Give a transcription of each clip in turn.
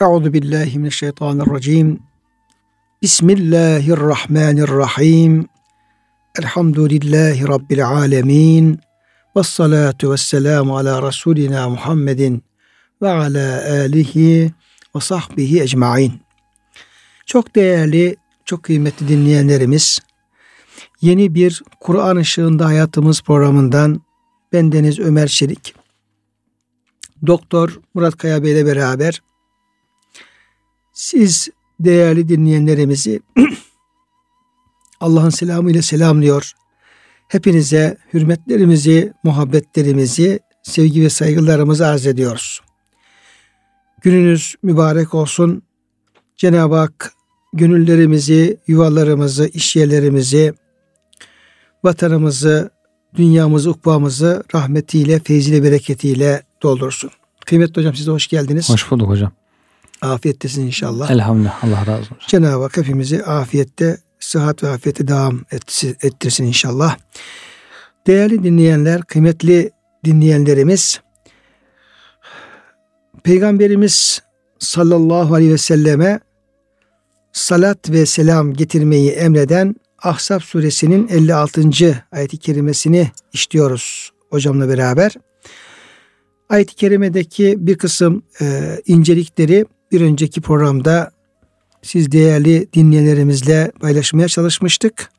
Euzu billahi mineşşeytanirracim. Bismillahirrahmanirrahim. Elhamdülillahi rabbil alamin. Ves salatu vesselamu ala rasulina Muhammedin ve ala alihi ve sahbihi ecmaîn. Çok değerli, çok kıymetli dinleyenlerimiz, yeni bir Kur'an ışığında hayatımız programından bendeniz Ömer Çelik, Doktor Murat Kaya Bey ile beraber siz değerli dinleyenlerimizi Allah'ın selamı ile selamlıyor. Hepinize hürmetlerimizi, muhabbetlerimizi, sevgi ve saygılarımızı arz ediyoruz. Gününüz mübarek olsun. Cenab-ı Hak gönüllerimizi, yuvalarımızı, iş yerlerimizi, vatanımızı, dünyamızı, ukbamızı rahmetiyle, feyziyle, bereketiyle doldursun. Kıymetli hocam size hoş geldiniz. Hoş bulduk hocam. Afiyettesin inşallah. Elhamdülillah. Allah razı olsun. Cenab-ı Hak hepimizi afiyette, sıhhat ve afiyette devam ettirsin inşallah. Değerli dinleyenler, kıymetli dinleyenlerimiz, Peygamberimiz sallallahu aleyhi ve selleme salat ve selam getirmeyi emreden Ahzab suresinin 56. ayeti kerimesini işliyoruz hocamla beraber. Ayet-i kerimedeki bir kısım e, incelikleri bir önceki programda siz değerli dinleyenlerimizle paylaşmaya çalışmıştık.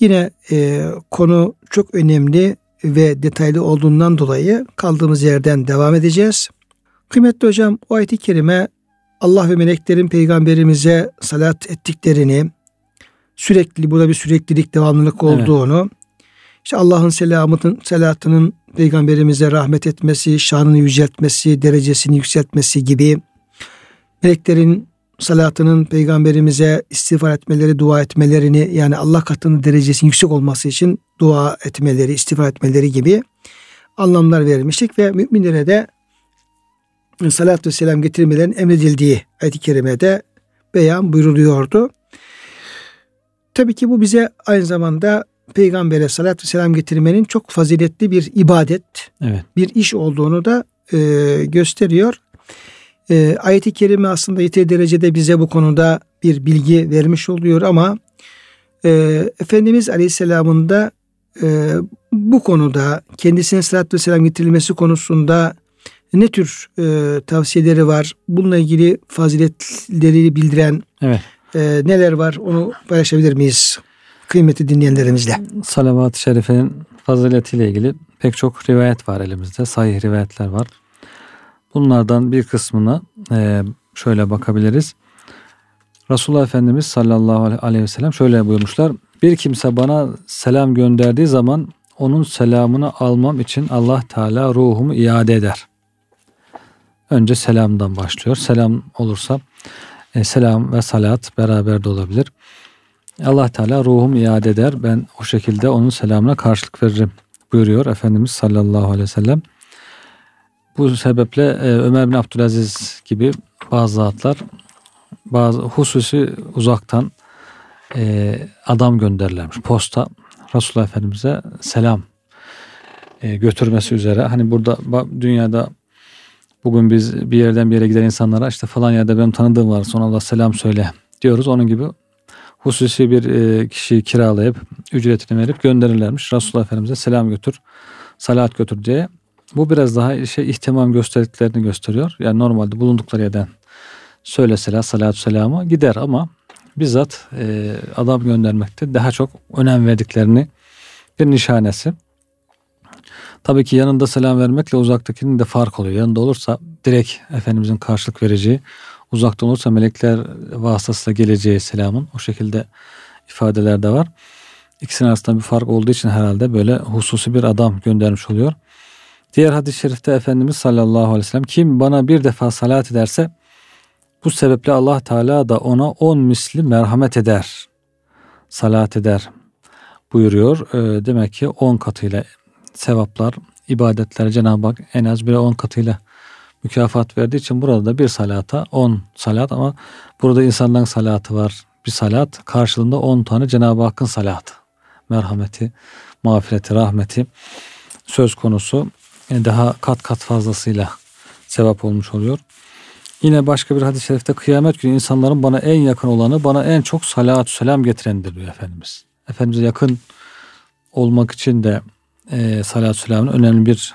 Yine e, konu çok önemli ve detaylı olduğundan dolayı kaldığımız yerden devam edeceğiz. Kıymetli hocam o ayet-i kerime Allah ve meleklerin peygamberimize salat ettiklerini, sürekli burada bir süreklilik, devamlılık olduğunu, evet. işte Allah'ın selamının, salatının peygamberimize rahmet etmesi, şanını yüceltmesi, derecesini yükseltmesi gibi meleklerin salatının peygamberimize istiğfar etmeleri, dua etmelerini yani Allah katının derecesinin yüksek olması için dua etmeleri, istiğfar etmeleri gibi anlamlar verilmiştik ve müminlere de salat ve selam getirmelerin emredildiği ayet-i kerimede beyan buyruluyordu. Tabii ki bu bize aynı zamanda peygambere salat ve selam getirmenin çok faziletli bir ibadet, evet. bir iş olduğunu da e, gösteriyor. E, ayet-i kerime aslında yeteri derecede bize bu konuda bir bilgi vermiş oluyor ama e, Efendimiz Aleyhisselam'ın da e, bu konuda kendisine salat ve selam getirilmesi konusunda ne tür e, tavsiyeleri var? Bununla ilgili faziletleri bildiren evet. e, neler var? Onu paylaşabilir miyiz? Kıymeti dinleyenlerimizle. Salavat-ı Şerife'nin faziletiyle ilgili pek çok rivayet var elimizde. Sahih rivayetler var. Bunlardan bir kısmına e, şöyle bakabiliriz. Resulullah Efendimiz sallallahu aleyhi ve sellem şöyle buyurmuşlar. Bir kimse bana selam gönderdiği zaman onun selamını almam için Allah Teala ruhumu iade eder. Önce selamdan başlıyor. Selam olursa e, selam ve salat beraber de olabilir. Allah Teala ruhum iade eder. Ben o şekilde onun selamına karşılık veririm buyuruyor Efendimiz sallallahu aleyhi ve sellem. Bu sebeple e, Ömer bin Abdülaziz gibi bazı zatlar bazı hususi uzaktan e, adam gönderirlermiş. Posta Resulullah Efendimiz'e selam e, götürmesi üzere. Hani burada dünyada bugün biz bir yerden bir yere giden insanlara işte falan yerde benim tanıdığım var sonra Allah selam söyle diyoruz. Onun gibi hususi bir kişiyi kiralayıp ücretini verip gönderirlermiş. Resulullah Efendimiz'e selam götür, salat götür diye. Bu biraz daha şey ihtimam gösterdiklerini gösteriyor. Yani normalde bulundukları yerden söyleseler salatü selamı gider ama bizzat e, adam göndermekte daha çok önem verdiklerini bir nişanesi. Tabii ki yanında selam vermekle uzaktakinin de fark oluyor. Yanında olursa direkt Efendimizin karşılık vereceği, uzaktan olursa melekler vasıtasıyla geleceği selamın o şekilde ifadeler de var. İkisinin arasında bir fark olduğu için herhalde böyle hususi bir adam göndermiş oluyor. Diğer hadis-i şerifte Efendimiz sallallahu aleyhi ve sellem kim bana bir defa salat ederse bu sebeple Allah Teala da ona on misli merhamet eder. Salat eder buyuruyor. E, demek ki on katıyla sevaplar, ibadetler Cenab-ı Hak en az bir on katıyla mükafat verdiği için burada da bir salata on salat ama burada insanların salatı var. Bir salat karşılığında on tane Cenab-ı Hakk'ın salatı. Merhameti, mağfireti, rahmeti söz konusu daha kat kat fazlasıyla sevap olmuş oluyor. Yine başka bir hadis-i şerifte kıyamet günü insanların bana en yakın olanı bana en çok salatü selam getirendir diyor Efendimiz. Efendimiz'e yakın olmak için de e, salatü selamın önemli bir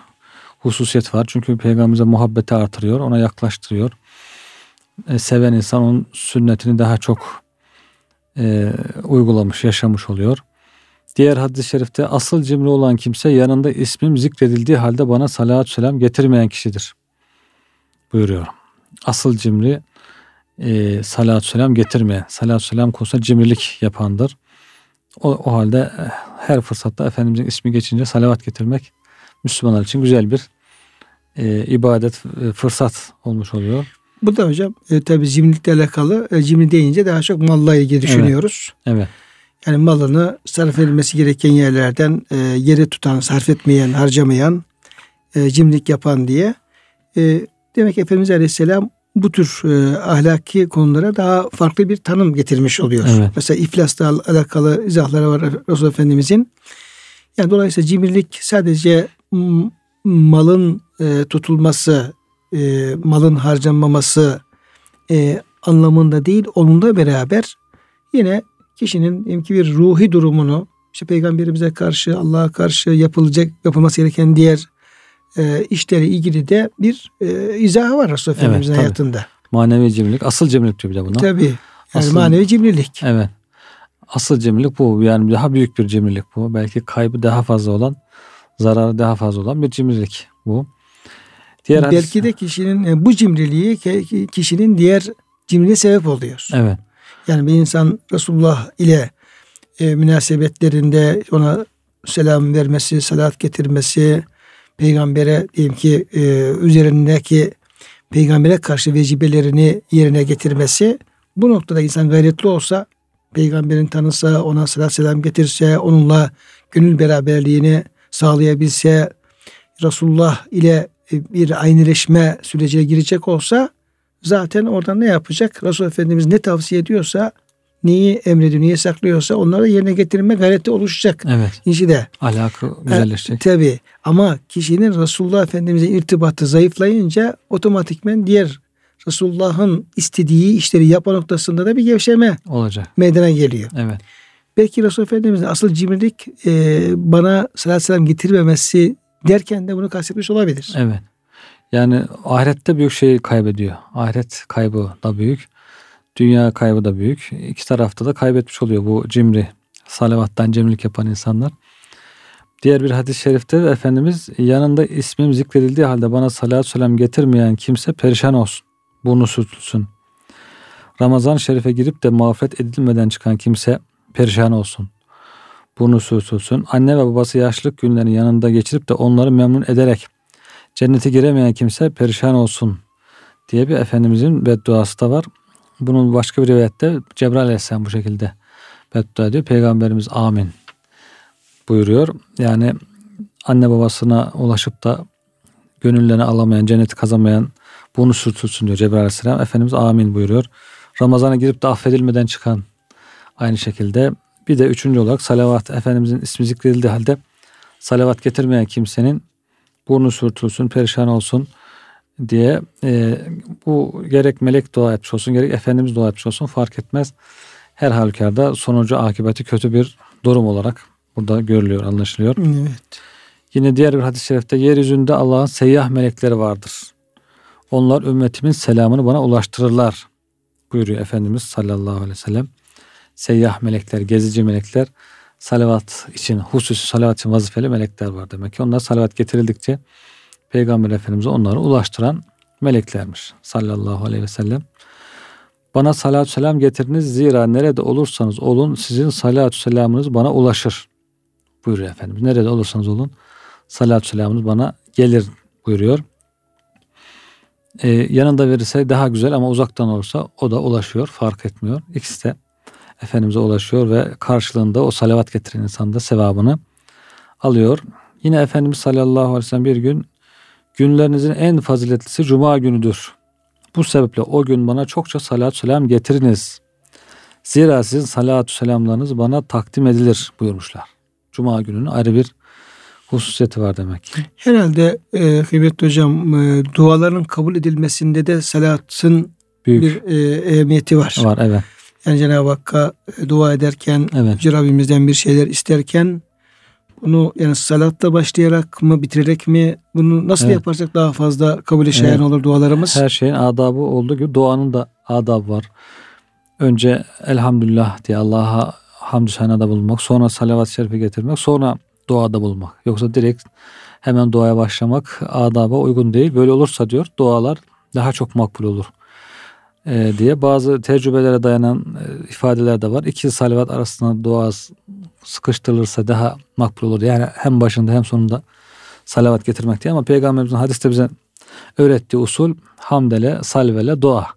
hususiyet var. Çünkü peygamberimize muhabbeti artırıyor, ona yaklaştırıyor. E, seven insan onun sünnetini daha çok e, uygulamış, yaşamış oluyor. Diğer hadis-i şerifte asıl cimri olan kimse yanında ismim zikredildiği halde bana salatü selam getirmeyen kişidir. Buyuruyor. Asıl cimri e, salatü selam getirmeyen, salatü selam konusunda cimrilik yapandır. O, o halde e, her fırsatta Efendimizin ismi geçince salavat getirmek Müslümanlar için güzel bir e, ibadet e, fırsat olmuş oluyor. Bu da hocam e, tabi cimrilikle alakalı e, cimri deyince daha çok malla ilgili düşünüyoruz. Evet. evet. Yani malını sarf edilmesi gereken yerlerden e, yere tutan, sarf etmeyen, harcamayan, e, cimrilik yapan diye. E, demek ki Efendimiz Aleyhisselam bu tür e, ahlaki konulara daha farklı bir tanım getirmiş oluyor. Evet. Mesela iflasla alakalı izahları var Resulullah Efendimizin. Yani dolayısıyla cimrilik sadece malın e, tutulması, e, malın harcanmaması e, anlamında değil, onunla beraber yine kişinin imki bir ruhi durumunu işte peygamberimize karşı, Allah'a karşı yapılacak, yapılması gereken diğer e, işlere ilgili de bir e, izahı var Resulullah evet, Efendimizin tabii. hayatında. Manevi cimrilik, asıl cimrilik diyor bir de buna. Tabii. Yani asıl, manevi cimrilik. Evet. Asıl cimrilik bu. Yani daha büyük bir cimrilik bu. Belki kaybı daha fazla olan, zararı daha fazla olan bir cimrilik bu. Diğer Belki hadis... de kişinin e, bu cimriliği kişinin diğer cimriliğe sebep oluyor. Evet. Yani bir insan Resulullah ile e, münasebetlerinde ona selam vermesi, salat getirmesi, peygambere diyelim ki e, üzerindeki peygambere karşı vecibelerini yerine getirmesi bu noktada insan gayretli olsa peygamberin tanısa ona salat selam getirse onunla gönül beraberliğini sağlayabilse Resulullah ile e, bir aynıleşme sürecine girecek olsa zaten oradan ne yapacak? Resul Efendimiz ne tavsiye ediyorsa neyi emrediyor, neyi saklıyorsa onları yerine getirme gayreti oluşacak. Evet. İşi de. Alaka güzelleşecek. E, tabi ama kişinin Resulullah Efendimiz'e irtibatı zayıflayınca otomatikmen diğer Resulullah'ın istediği işleri yapma noktasında da bir gevşeme olacak. Meydana geliyor. Evet. Belki Resulullah Efendimiz'in asıl cimrilik e, bana salatü selam getirmemesi derken de bunu kastetmiş olabilir. Evet. Yani ahirette büyük şey kaybediyor. Ahiret kaybı da büyük. Dünya kaybı da büyük. İki tarafta da kaybetmiş oluyor bu cimri. Salavattan cimrilik yapan insanlar. Diğer bir hadis-i şerifte Efendimiz yanında ismim zikredildiği halde bana salatü selam getirmeyen kimse perişan olsun. Burnu sürtülsün. Ramazan şerife girip de mağfiret edilmeden çıkan kimse perişan olsun. Burnu sürtülsün. Anne ve babası yaşlılık günlerini yanında geçirip de onları memnun ederek cennete giremeyen kimse perişan olsun diye bir Efendimizin bedduası da var. Bunun başka bir rivayette Cebrail Aleyhisselam bu şekilde beddua ediyor. Peygamberimiz amin buyuruyor. Yani anne babasına ulaşıp da gönüllerini alamayan, cenneti kazamayan bunu sürtülsün diyor Cebrail Aleyhisselam. Efendimiz amin buyuruyor. Ramazana girip de affedilmeden çıkan aynı şekilde. Bir de üçüncü olarak salavat. Efendimizin ismi zikredildiği halde salavat getirmeyen kimsenin burnu sürtülsün, perişan olsun diye e, bu gerek melek dua etmiş olsun gerek Efendimiz dua etmiş olsun fark etmez. Her halükarda sonucu akıbeti kötü bir durum olarak burada görülüyor, anlaşılıyor. Evet. Yine diğer bir hadis-i şerifte yeryüzünde Allah'ın seyyah melekleri vardır. Onlar ümmetimin selamını bana ulaştırırlar buyuruyor Efendimiz sallallahu aleyhi ve sellem. Seyyah melekler, gezici melekler salavat için, hususi salavat için vazifeli melekler var demek ki. Onlar salavat getirildikçe Peygamber Efendimiz'e onları ulaştıran meleklermiş sallallahu aleyhi ve sellem. Bana salatü selam getiriniz zira nerede olursanız olun sizin salatü selamınız bana ulaşır buyuruyor Efendimiz. Nerede olursanız olun salatü selamınız bana gelir buyuruyor. Ee, yanında verirse daha güzel ama uzaktan olursa o da ulaşıyor fark etmiyor. İkisi de Efendimiz'e ulaşıyor ve karşılığında o salavat getiren insan da sevabını alıyor. Yine Efendimiz sallallahu aleyhi ve sellem bir gün günlerinizin en faziletlisi cuma günüdür. Bu sebeple o gün bana çokça salat selam getiriniz. Zira sizin salatü selamlarınız bana takdim edilir buyurmuşlar. Cuma gününün ayrı bir hususiyeti var demek ki. Herhalde e, kıymetli hocam e, duaların kabul edilmesinde de salatın Büyük bir e, ehemmiyeti var. var evet. Yani Cenab-ı Hakk'a e, dua ederken, Evet. Rabbimizden bir şeyler isterken bunu yani salatla başlayarak mı bitirerek mi bunu nasıl Evet. yaparsak daha fazla kabul şayan Evet. olur dualarımız. Her şeyin adabı olduğu gibi duanın da adabı var. Önce elhamdülillah diye Allah'a hamdü senada bulunmak, sonra salavat-ı şerife getirmek, sonra duada bulunmak. Yoksa direkt hemen duaya başlamak adaba uygun değil. Böyle olursa diyor dualar daha çok makbul olur. Ee, diye bazı tecrübelere dayanan e, ifadeler de var. İki salavat arasında dua sıkıştırılırsa daha makbul olur. Yani hem başında hem sonunda salavat getirmek diye ama Peygamberimizin hadiste bize öğrettiği usul hamdele, salvele, dua.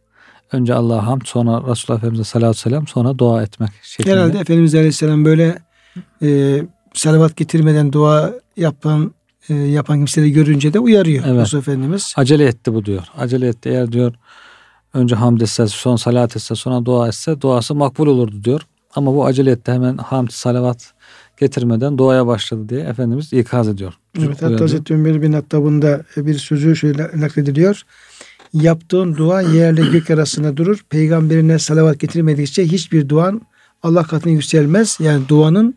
Önce Allah'a hamd, sonra Resulullah Efendimiz'e salatü selam, sonra dua etmek şeklinde. Herhalde Efendimiz Aleyhisselam böyle e, salavat getirmeden dua yapan e, yapan kimseleri görünce de uyarıyor Evet. Resul Efendimiz. Acele etti bu diyor. Acele etti. Eğer diyor önce hamd etse, son salat etse, sonra dua etse duası makbul olurdu diyor. Ama bu acele etti. Hemen hamd, salavat getirmeden duaya başladı diye Efendimiz ikaz ediyor. Evet, hatta. Hazreti Ömer bin Hattab'ın bir sözü şöyle naklediliyor. Yaptığın dua yerle gök arasında durur. Peygamberine salavat getirmedikçe hiçbir duan Allah katına yükselmez. Yani duanın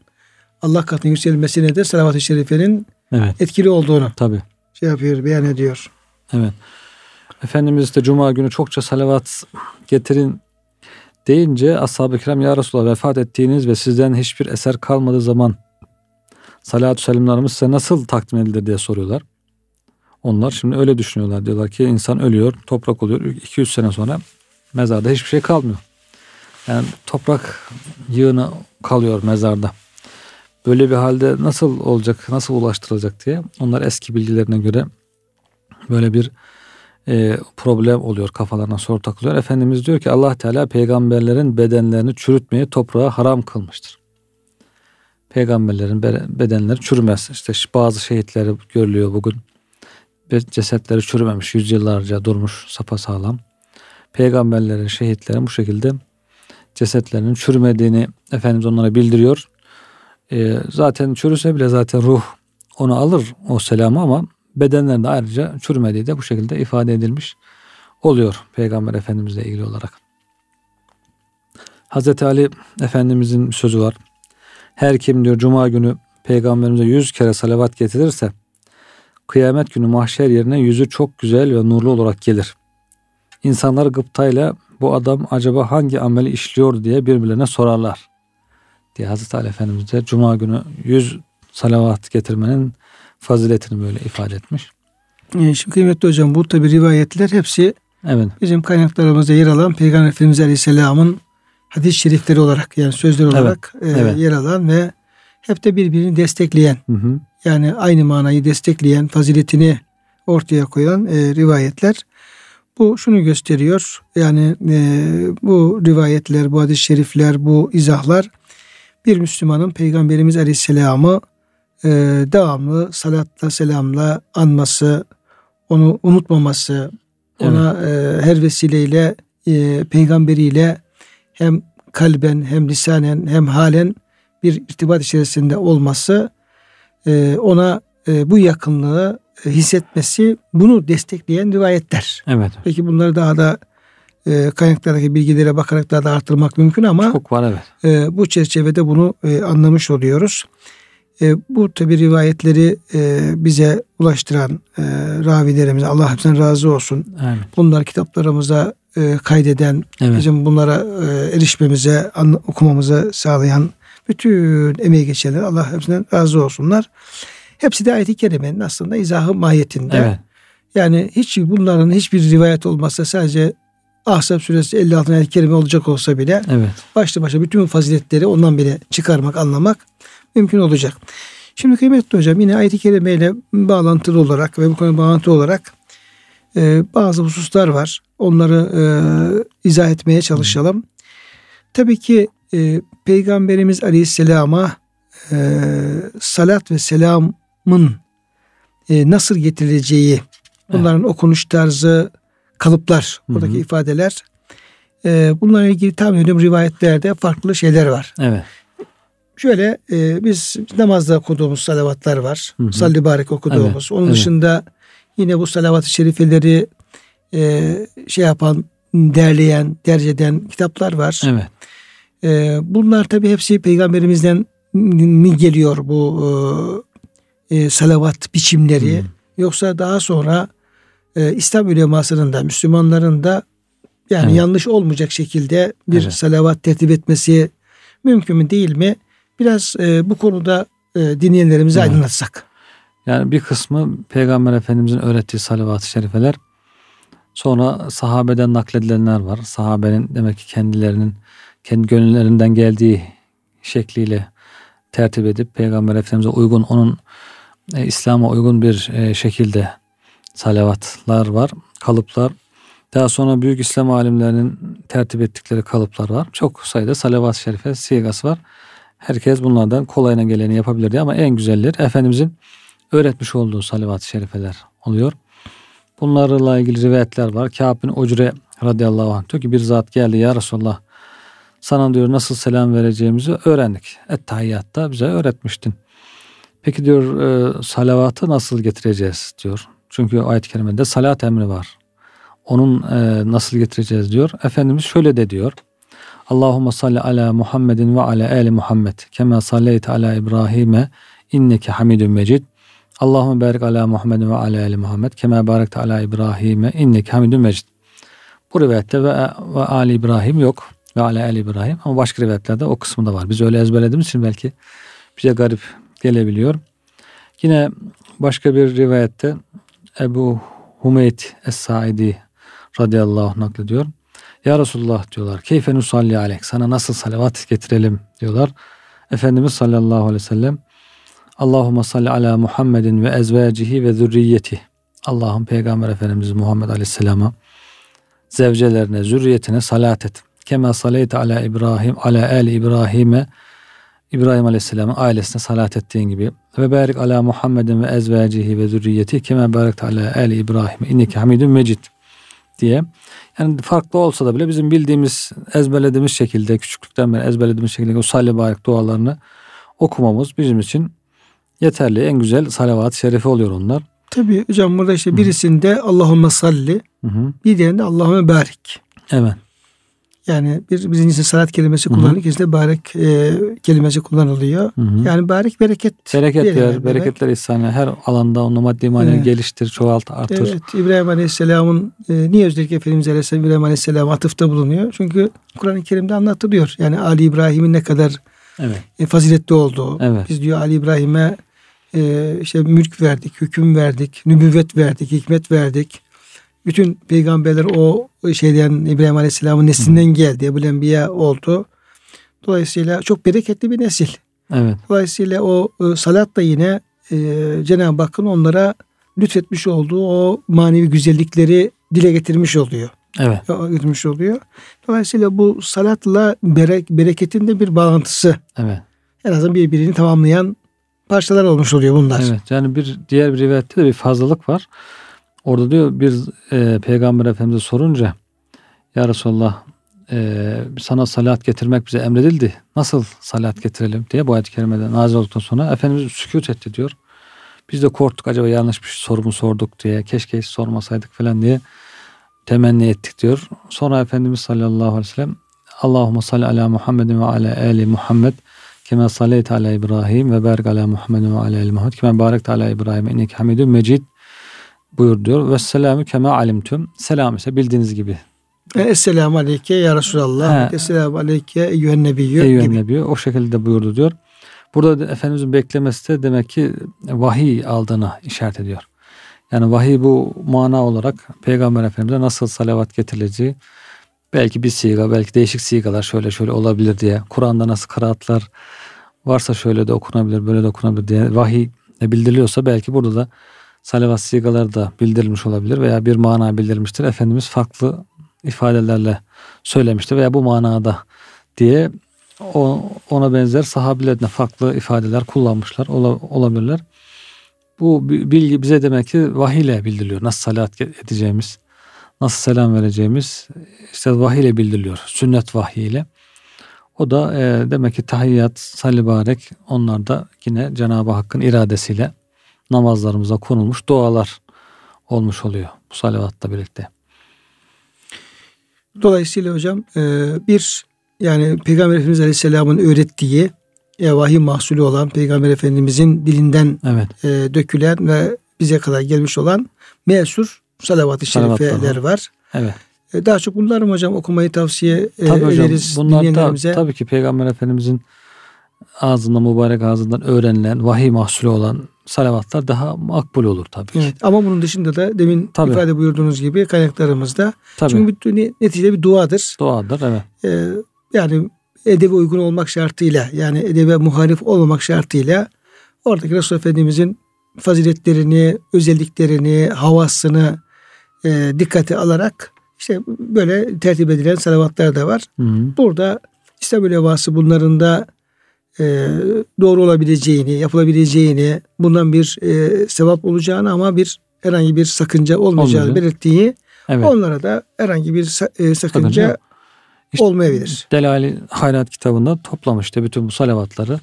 Allah katına yükselmesine de salavat-ı şerifenin Evet. etkili olduğunu Tabi. şey yapıyor, beyan ediyor. Evet. Efendimiz de Cuma günü çokça salavat getirin deyince ashab-ı kiram ya Resulallah vefat ettiğiniz ve sizden hiçbir eser kalmadığı zaman salatü selamlarımız size nasıl takdim edilir diye soruyorlar. Onlar şimdi öyle düşünüyorlar. Diyorlar ki insan ölüyor, toprak oluyor. 200 sene sonra mezarda hiçbir şey kalmıyor. Yani toprak yığını kalıyor mezarda. Böyle bir halde nasıl olacak, nasıl ulaştırılacak diye onlar eski bilgilerine göre böyle bir e, problem oluyor kafalarına soru takılıyor. Efendimiz diyor ki Allah Teala peygamberlerin bedenlerini çürütmeyi toprağa haram kılmıştır. Peygamberlerin be- bedenleri çürümez. İşte bazı şehitleri görülüyor bugün. Cesetleri çürümemiş. Yüzyıllarca durmuş sapasağlam. Peygamberlerin, şehitlerin bu şekilde cesetlerinin çürümediğini Efendimiz onlara bildiriyor. E, zaten çürüse bile zaten ruh onu alır o selamı ama bedenlerinde ayrıca çürümediği de bu şekilde ifade edilmiş oluyor Peygamber Efendimizle ilgili olarak. Hazreti Ali Efendimizin sözü var. Her kim diyor Cuma günü Peygamberimize yüz kere salavat getirirse kıyamet günü mahşer yerine yüzü çok güzel ve nurlu olarak gelir. İnsanlar gıptayla bu adam acaba hangi ameli işliyor diye birbirlerine sorarlar. Diye Hazreti Ali Efendimiz de Cuma günü yüz salavat getirmenin faziletini böyle ifade etmiş. Ee, Şimdi kıymetli hocam bu tabi rivayetler hepsi Evet. bizim kaynaklarımızda yer alan Peygamber Efendimiz Aleyhisselam'ın hadis-i şerifleri olarak yani sözler olarak e, evet. yer alan ve hep de birbirini destekleyen Hı hı. yani aynı manayı destekleyen, faziletini ortaya koyan e, rivayetler. Bu şunu gösteriyor. Yani e, bu rivayetler, bu hadis-i şerifler, bu izahlar bir Müslümanın Peygamberimiz Aleyhisselam'ı e, devamlı salatla selamla anması, onu unutmaması, ona e, her vesileyle e, peygamberiyle hem kalben hem lisanen hem halen bir irtibat içerisinde olması e, ona e, bu yakınlığı e, hissetmesi bunu destekleyen rivayetler. Evet. Peki bunları daha da e, kaynaklardaki bilgilere bakarak daha da arttırmak mümkün ama Çok var evet. e, bu çerçevede bunu e, anlamış oluyoruz. E, bu tabi rivayetleri e, bize ulaştıran e, ravilerimize Allah hepsinden razı olsun. Aynen. Bunlar kitaplarımıza e, kaydeden, Evet. bizim bunlara e, erişmemize, an, okumamıza sağlayan bütün emeği geçenler Allah hepsinden razı olsunlar. Hepsi de ayet-i kerimenin aslında izahı mahiyetinde. Evet. Yani hiç bunların hiçbir rivayet olmazsa sadece Ahzab suresi 56 ayet-i kerime olacak olsa bile Evet. başlı başına bütün faziletleri ondan bile çıkarmak, anlamak mümkün olacak. Şimdi kıymetli hocam yine ayet-i kerimeyle bağlantılı olarak ve bu konuya bağlantılı olarak e, bazı hususlar var. Onları e, izah etmeye çalışalım. Tabii ki e, Peygamberimiz Aleyhisselam'a e, salat ve selamın e, nasıl getirileceği, bunların okunuş tarzı, kalıplar, Hı hı. buradaki ifadeler e, bunlarla ilgili tahmin ediyorum rivayetlerde farklı şeyler var. Evet. Şöyle e, biz namazda okuduğumuz salavatlar var. Hı hı. Salli barek okuduğumuz. Evet, Onun evet. dışında yine bu salavat-ı şerifeleri e, şey yapan, derleyen, derc eden kitaplar var. Evet. E, bunlar tabi hepsi peygamberimizden mi geliyor bu e, e, salavat biçimleri. Hı. Yoksa daha sonra e, İslam ulemasının da Müslümanların da yani evet. yanlış olmayacak şekilde bir evet. salavat tertip etmesi mümkün mü değil mi? Biraz e, bu konuda e, dinleyenlerimizi evet. aydınlatsak. Yani bir kısmı Peygamber Efendimizin öğrettiği salavat-ı şerifeler. Sonra sahabeden nakledilenler var. Sahabenin demek ki kendilerinin kendi gönüllerinden geldiği şekliyle tertip edip Peygamber Efendimiz'e uygun onun e, İslam'a uygun bir e, şekilde salavatlar var, kalıplar. Daha sonra büyük İslam alimlerinin tertip ettikleri kalıplar var. Çok sayıda salavat-ı şerife sigası var. Herkes bunlardan kolayına geleni yapabilir diye ama en güzelleri Efendimizin öğretmiş olduğu salavat-ı şerifeler oluyor. Bunlarla ilgili rivayetler var. Kâb bin Ucre radıyallahu anh diyor ki bir zat geldi ya Resulallah sana diyor nasıl selam vereceğimizi öğrendik. Ettehiyyatta bize öğretmiştin. Peki diyor e, salavatı nasıl getireceğiz diyor. Çünkü ayet-i kerimede salat emri var. Onun e, nasıl getireceğiz diyor. Efendimiz şöyle de diyor. Allahumme salli ala Muhammedin ve ala ali Muhammed. Kema salleyte ala İbrahim'e inneke hamidun mecid. Allahumme barik ala Muhammedin ve ala ali Muhammed. Kema barekte ala İbrahim'e inneke hamidun mecid. Bu rivayette ve, ve Ali İbrahim yok. Ve ala ali İbrahim. Ama başka rivayetlerde o kısmı da var. Biz öyle ezberlediğimiz için belki bize garip gelebiliyor. Yine başka bir rivayette Ebu Humeyt Es-Saidi radıyallahu anh naklediyor. Ya Resulullah diyorlar. Keyfe nusalli aleyh. Sana nasıl salavat getirelim diyorlar. Efendimiz sallallahu aleyhi ve sellem Allahümme salli ala Muhammedin ve ezvacihi ve zürriyeti. Allah'ım Peygamber Efendimiz Muhammed Aleyhisselam'a zevcelerine, zürriyetine salat et. Kema salayte ala İbrahim, ala el İbrahim'e İbrahim Aleyhisselam'ın ailesine salat ettiğin gibi ve barik ala Muhammedin ve ezvacihi ve zürriyeti kema barik ala el İbrahim inneke hamidun mecid diye. Yani farklı olsa da bile bizim bildiğimiz, ezberlediğimiz şekilde, küçüklükten beri ezberlediğimiz şekilde o salli dualarını okumamız bizim için yeterli. En güzel salavat-ı şerife oluyor onlar. Tabii hocam burada işte birisinde Allahümme salli, bir diğerinde Allahümme barik. Evet. Yani bir birincisi salat kelimesi kullanılıyor. İkincisi barek e, kelimesi kullanılıyor. Hı hı. Yani barek bereket. Bereket ver, bereketler ihsanı. Her alanda onu maddi manevi evet. geliştir, çoğalt, artır. Evet. İbrahim Aleyhisselam'ın e, niye özellikle Efendimiz Aleyhisselam İbrahim Aleyhisselam atıfta bulunuyor? Çünkü Kur'an-ı Kerim'de anlatılıyor. Yani Ali İbrahim'in ne kadar evet. e, faziletli olduğu. Evet. Biz diyor Ali İbrahim'e e, işte mülk verdik, hüküm verdik, nübüvvet verdik, hikmet verdik bütün peygamberler o şeyden İbrahim Aleyhisselam'ın neslinden geldi. Ebu Enbiya oldu. Dolayısıyla çok bereketli bir nesil. Evet. Dolayısıyla o e, salat da yine e, Cenab-ı Hakk'ın onlara lütfetmiş olduğu o manevi güzellikleri dile getirmiş oluyor. Evet. Getirmiş oluyor. Dolayısıyla bu salatla berek, bereketin de bir bağlantısı. Evet. En azından birbirini tamamlayan parçalar olmuş oluyor bunlar. Evet. Yani bir diğer bir rivayette de bir fazlalık var. Orada diyor bir e, peygamber efendimize sorunca ya Resulallah e, sana salat getirmek bize emredildi. Nasıl salat getirelim diye bu ayet-i kerimede nazil olduktan sonra Efendimiz sükut etti diyor. Biz de korktuk acaba yanlış bir soru mu sorduk diye keşke hiç sormasaydık falan diye temenni ettik diyor. Sonra Efendimiz sallallahu aleyhi ve sellem Allahümme salli ala Muhammedin ve ala ali Muhammed kema salleyte ala İbrahim ve barik ala Muhammedin ve ala ali Muhammed kema barekte ala İbrahim inneke hamidun mecid buyur diyor. Ve selamü kema alimtüm. Selam ise bildiğiniz gibi. E, Esselamu aleyke ya Resulallah. He. Esselamu aleyke eyyühen nebiyyü eyyühen gibi. Nebiyyü. O şekilde buyurdu diyor. Burada Efendimizin beklemesi de demek ki vahiy aldığını işaret ediyor. Yani vahiy bu mana olarak Peygamber Efendimiz'e nasıl salavat getirileceği belki bir siga belki değişik sigalar şöyle şöyle olabilir diye Kur'an'da nasıl kıraatlar varsa şöyle de okunabilir böyle de okunabilir diye vahiy bildiriliyorsa belki burada da salavat sigaları da bildirilmiş olabilir veya bir mana bildirilmiştir. Efendimiz farklı ifadelerle söylemiştir veya bu manada diye ona benzer sahabilerine farklı ifadeler kullanmışlar olabilirler. Bu bilgi bize demek ki vahiy ile bildiriliyor. Nasıl salat edeceğimiz, nasıl selam vereceğimiz işte vahiy ile bildiriliyor. Sünnet vahiy ile. O da e, demek ki tahiyyat, salli barek onlar da yine Cenab-ı Hakk'ın iradesiyle namazlarımıza konulmuş dualar olmuş oluyor bu salavatla birlikte. Dolayısıyla hocam e, bir yani Peygamber Efendimiz Aleyhisselam'ın öğrettiği e, vahiy mahsulü olan Peygamber Efendimizin dilinden evet. e, dökülen ve bize kadar gelmiş olan mesur salavat-ı şerifeler var. Evet. Daha çok bunları hocam okumayı tavsiye tabii ederiz hocam, bunlar da, tabii ki Peygamber Efendimizin ağzından mübarek ağzından öğrenilen vahiy mahsulü olan salavatlar daha makbul olur tabii ki. Evet, ama bunun dışında da demin tabii. ifade buyurduğunuz gibi kaynaklarımızda tabii. çünkü bir, neticede bir duadır. Duadır evet. Ee, yani edebe uygun olmak şartıyla yani edebe muhalif olmamak şartıyla oradaki Resul Efendimizin faziletlerini, özelliklerini, havasını e, dikkate alarak işte böyle tertip edilen salavatlar da var. Hı hı. Burada İslam ulevası bunların da e, doğru olabileceğini, yapılabileceğini, bundan bir e, sevap olacağını ama bir herhangi bir sakınca olmayacağını Olmadı. belirttiği evet. onlara da herhangi bir e, sakınca işte olmayabilir. Delali Hayrat kitabında toplamıştı bütün bu salavatları.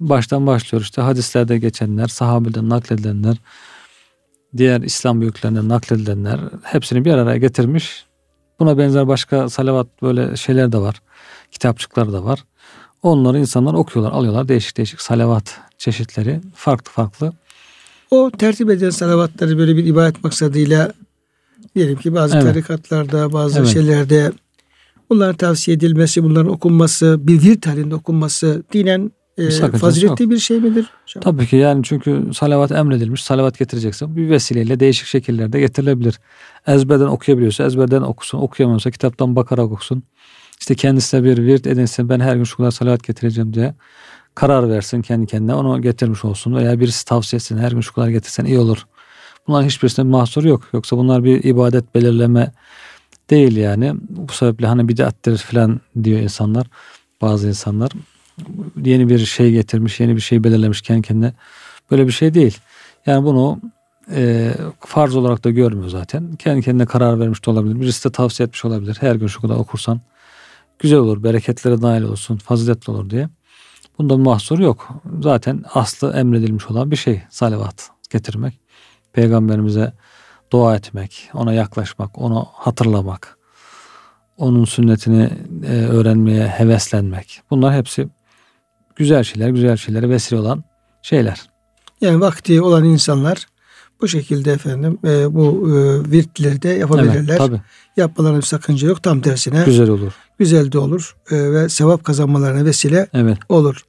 Baştan başlıyor işte hadislerde geçenler, sahabeden nakledilenler, diğer İslam büyüklerinden nakledilenler hepsini bir araya getirmiş. Buna benzer başka salavat böyle şeyler de var. Kitapçıklar da var. Onları insanlar okuyorlar, alıyorlar. Değişik değişik salavat çeşitleri farklı farklı. O tertip edilen salavatları böyle bir ibadet maksadıyla diyelim ki bazı evet. tarikatlarda, bazı evet. şeylerde bunların tavsiye edilmesi, bunların okunması, bir virt halinde okunması dinen e, faziletli yok. bir şey midir? Hocam? Tabii ki yani çünkü salavat emredilmiş. Salavat getireceksin. Bir vesileyle değişik şekillerde getirilebilir. Ezberden okuyabiliyorsa ezberden okusun. Okuyamıyorsa kitaptan bakarak okusun. İşte kendisine bir virt edinsin. Ben her gün şu kadar salavat getireceğim diye karar versin kendi kendine. Onu getirmiş olsun. Veya birisi tavsiye etsin. Her gün şu kadar getirsen iyi olur. Bunların hiçbirisinde bir mahsur yok. Yoksa bunlar bir ibadet belirleme değil yani. Bu sebeple hani bidattir falan diyor insanlar. Bazı insanlar yeni bir şey getirmiş, yeni bir şey belirlemiş kendi kendine. Böyle bir şey değil. Yani bunu e, farz olarak da görmüyor zaten. Kendi kendine karar vermiş de olabilir. Birisi de tavsiye etmiş olabilir. Her gün şu kadar okursan güzel olur, bereketlere dahil olsun, faziletli olur diye. Bunda mahsur yok. Zaten aslı emredilmiş olan bir şey salavat getirmek. Peygamberimize dua etmek, ona yaklaşmak, onu hatırlamak, onun sünnetini e, öğrenmeye heveslenmek. Bunlar hepsi güzel şeyler, güzel şeylere vesile olan şeyler. Yani vakti olan insanlar bu şekilde efendim e, bu e, virtleri de yapabilirler. Evet, tabii. Yapmalarına bir sakınca yok. Tam tersine. Güzel olur. Güzel de olur. E, ve sevap kazanmalarına vesile evet. olur.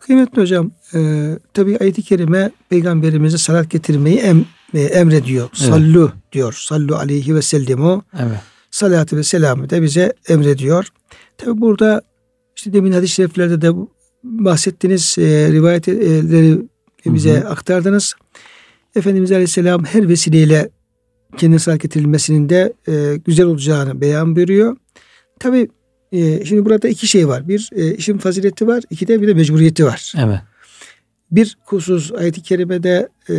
Kıymetli hocam e, tabi ayet-i kerime peygamberimize salat getirmeyi em, e, emrediyor. Evet. Sallu diyor. Sallu aleyhi ve sellimu. Evet. Salatı ve selamı da bize emrediyor. Tabi burada işte demin hadis-i şeriflerde de bahsettiğiniz e, rivayetleri bize hı hı. aktardınız. Efendimiz Aleyhisselam her vesileyle kendine salat getirilmesinin de e, güzel olacağını beyan buyuruyor. Tabi e, şimdi burada iki şey var. Bir e, işin fazileti var. iki de bir de mecburiyeti var. Evet. Bir husus ayet-i kerimede e,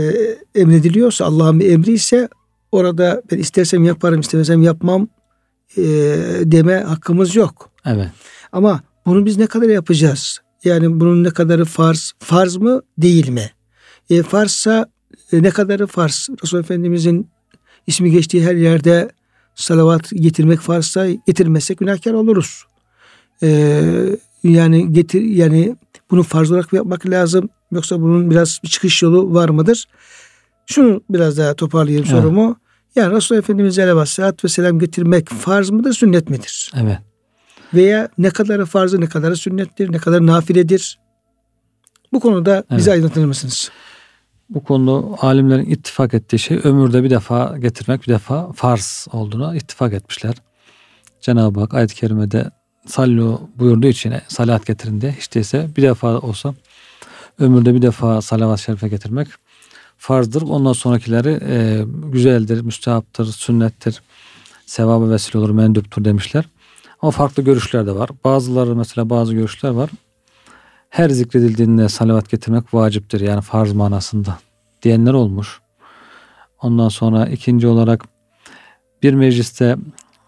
emrediliyorsa Allah'ın bir emri ise orada ben istersem yaparım istemesem yapmam e, deme hakkımız yok. Evet. Ama bunu biz ne kadar yapacağız? Yani bunun ne kadarı farz? Farz mı değil mi? E, farzsa e, ne kadarı farz? Resul Efendimizin ismi geçtiği her yerde salavat getirmek farzsa getirmezsek günahkar oluruz. E, yani getir yani bunu farz olarak yapmak lazım. Yoksa bunun biraz bir çıkış yolu var mıdır? Şunu biraz daha toparlayayım evet. sorumu. Yani Resul Efendimiz'e aleyhissalatü vesselam getirmek farz mıdır, sünnet midir? Evet. Veya ne kadarı farzı, ne kadarı sünnettir, ne kadar nafiledir? Bu konuda evet. bize aydınlatır mısınız? Bu konuda alimlerin ittifak ettiği şey ömürde bir defa getirmek bir defa farz olduğuna ittifak etmişler. Cenab-ı Hak ayet-i kerimede sallu buyurduğu için salat getirin diye hiç değilse bir defa olsa ömürde bir defa salavat-ı şerife getirmek farzdır. Ondan sonrakileri e, güzeldir, müstehaptır, sünnettir, sevabı vesile olur, menduptur demişler. Ama farklı görüşler de var. Bazıları mesela bazı görüşler var. Her zikredildiğinde salavat getirmek vaciptir. Yani farz manasında diyenler olmuş. Ondan sonra ikinci olarak bir mecliste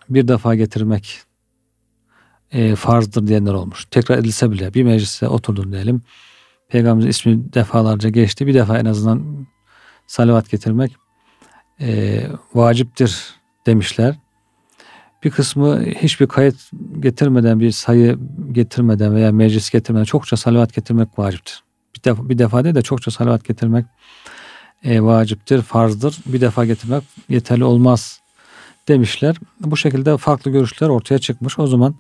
bir defa getirmek e, farzdır diyenler olmuş. Tekrar edilse bile bir meclise oturdun diyelim. Peygamberimizin ismi defalarca geçti. Bir defa en azından salavat getirmek e, vaciptir demişler. Bir kısmı hiçbir kayıt getirmeden, bir sayı getirmeden veya meclis getirmeden çokça salavat getirmek vaciptir. Bir defa, bir defa değil de çokça salavat getirmek e, vaciptir, farzdır. Bir defa getirmek yeterli olmaz demişler. Bu şekilde farklı görüşler ortaya çıkmış. O zaman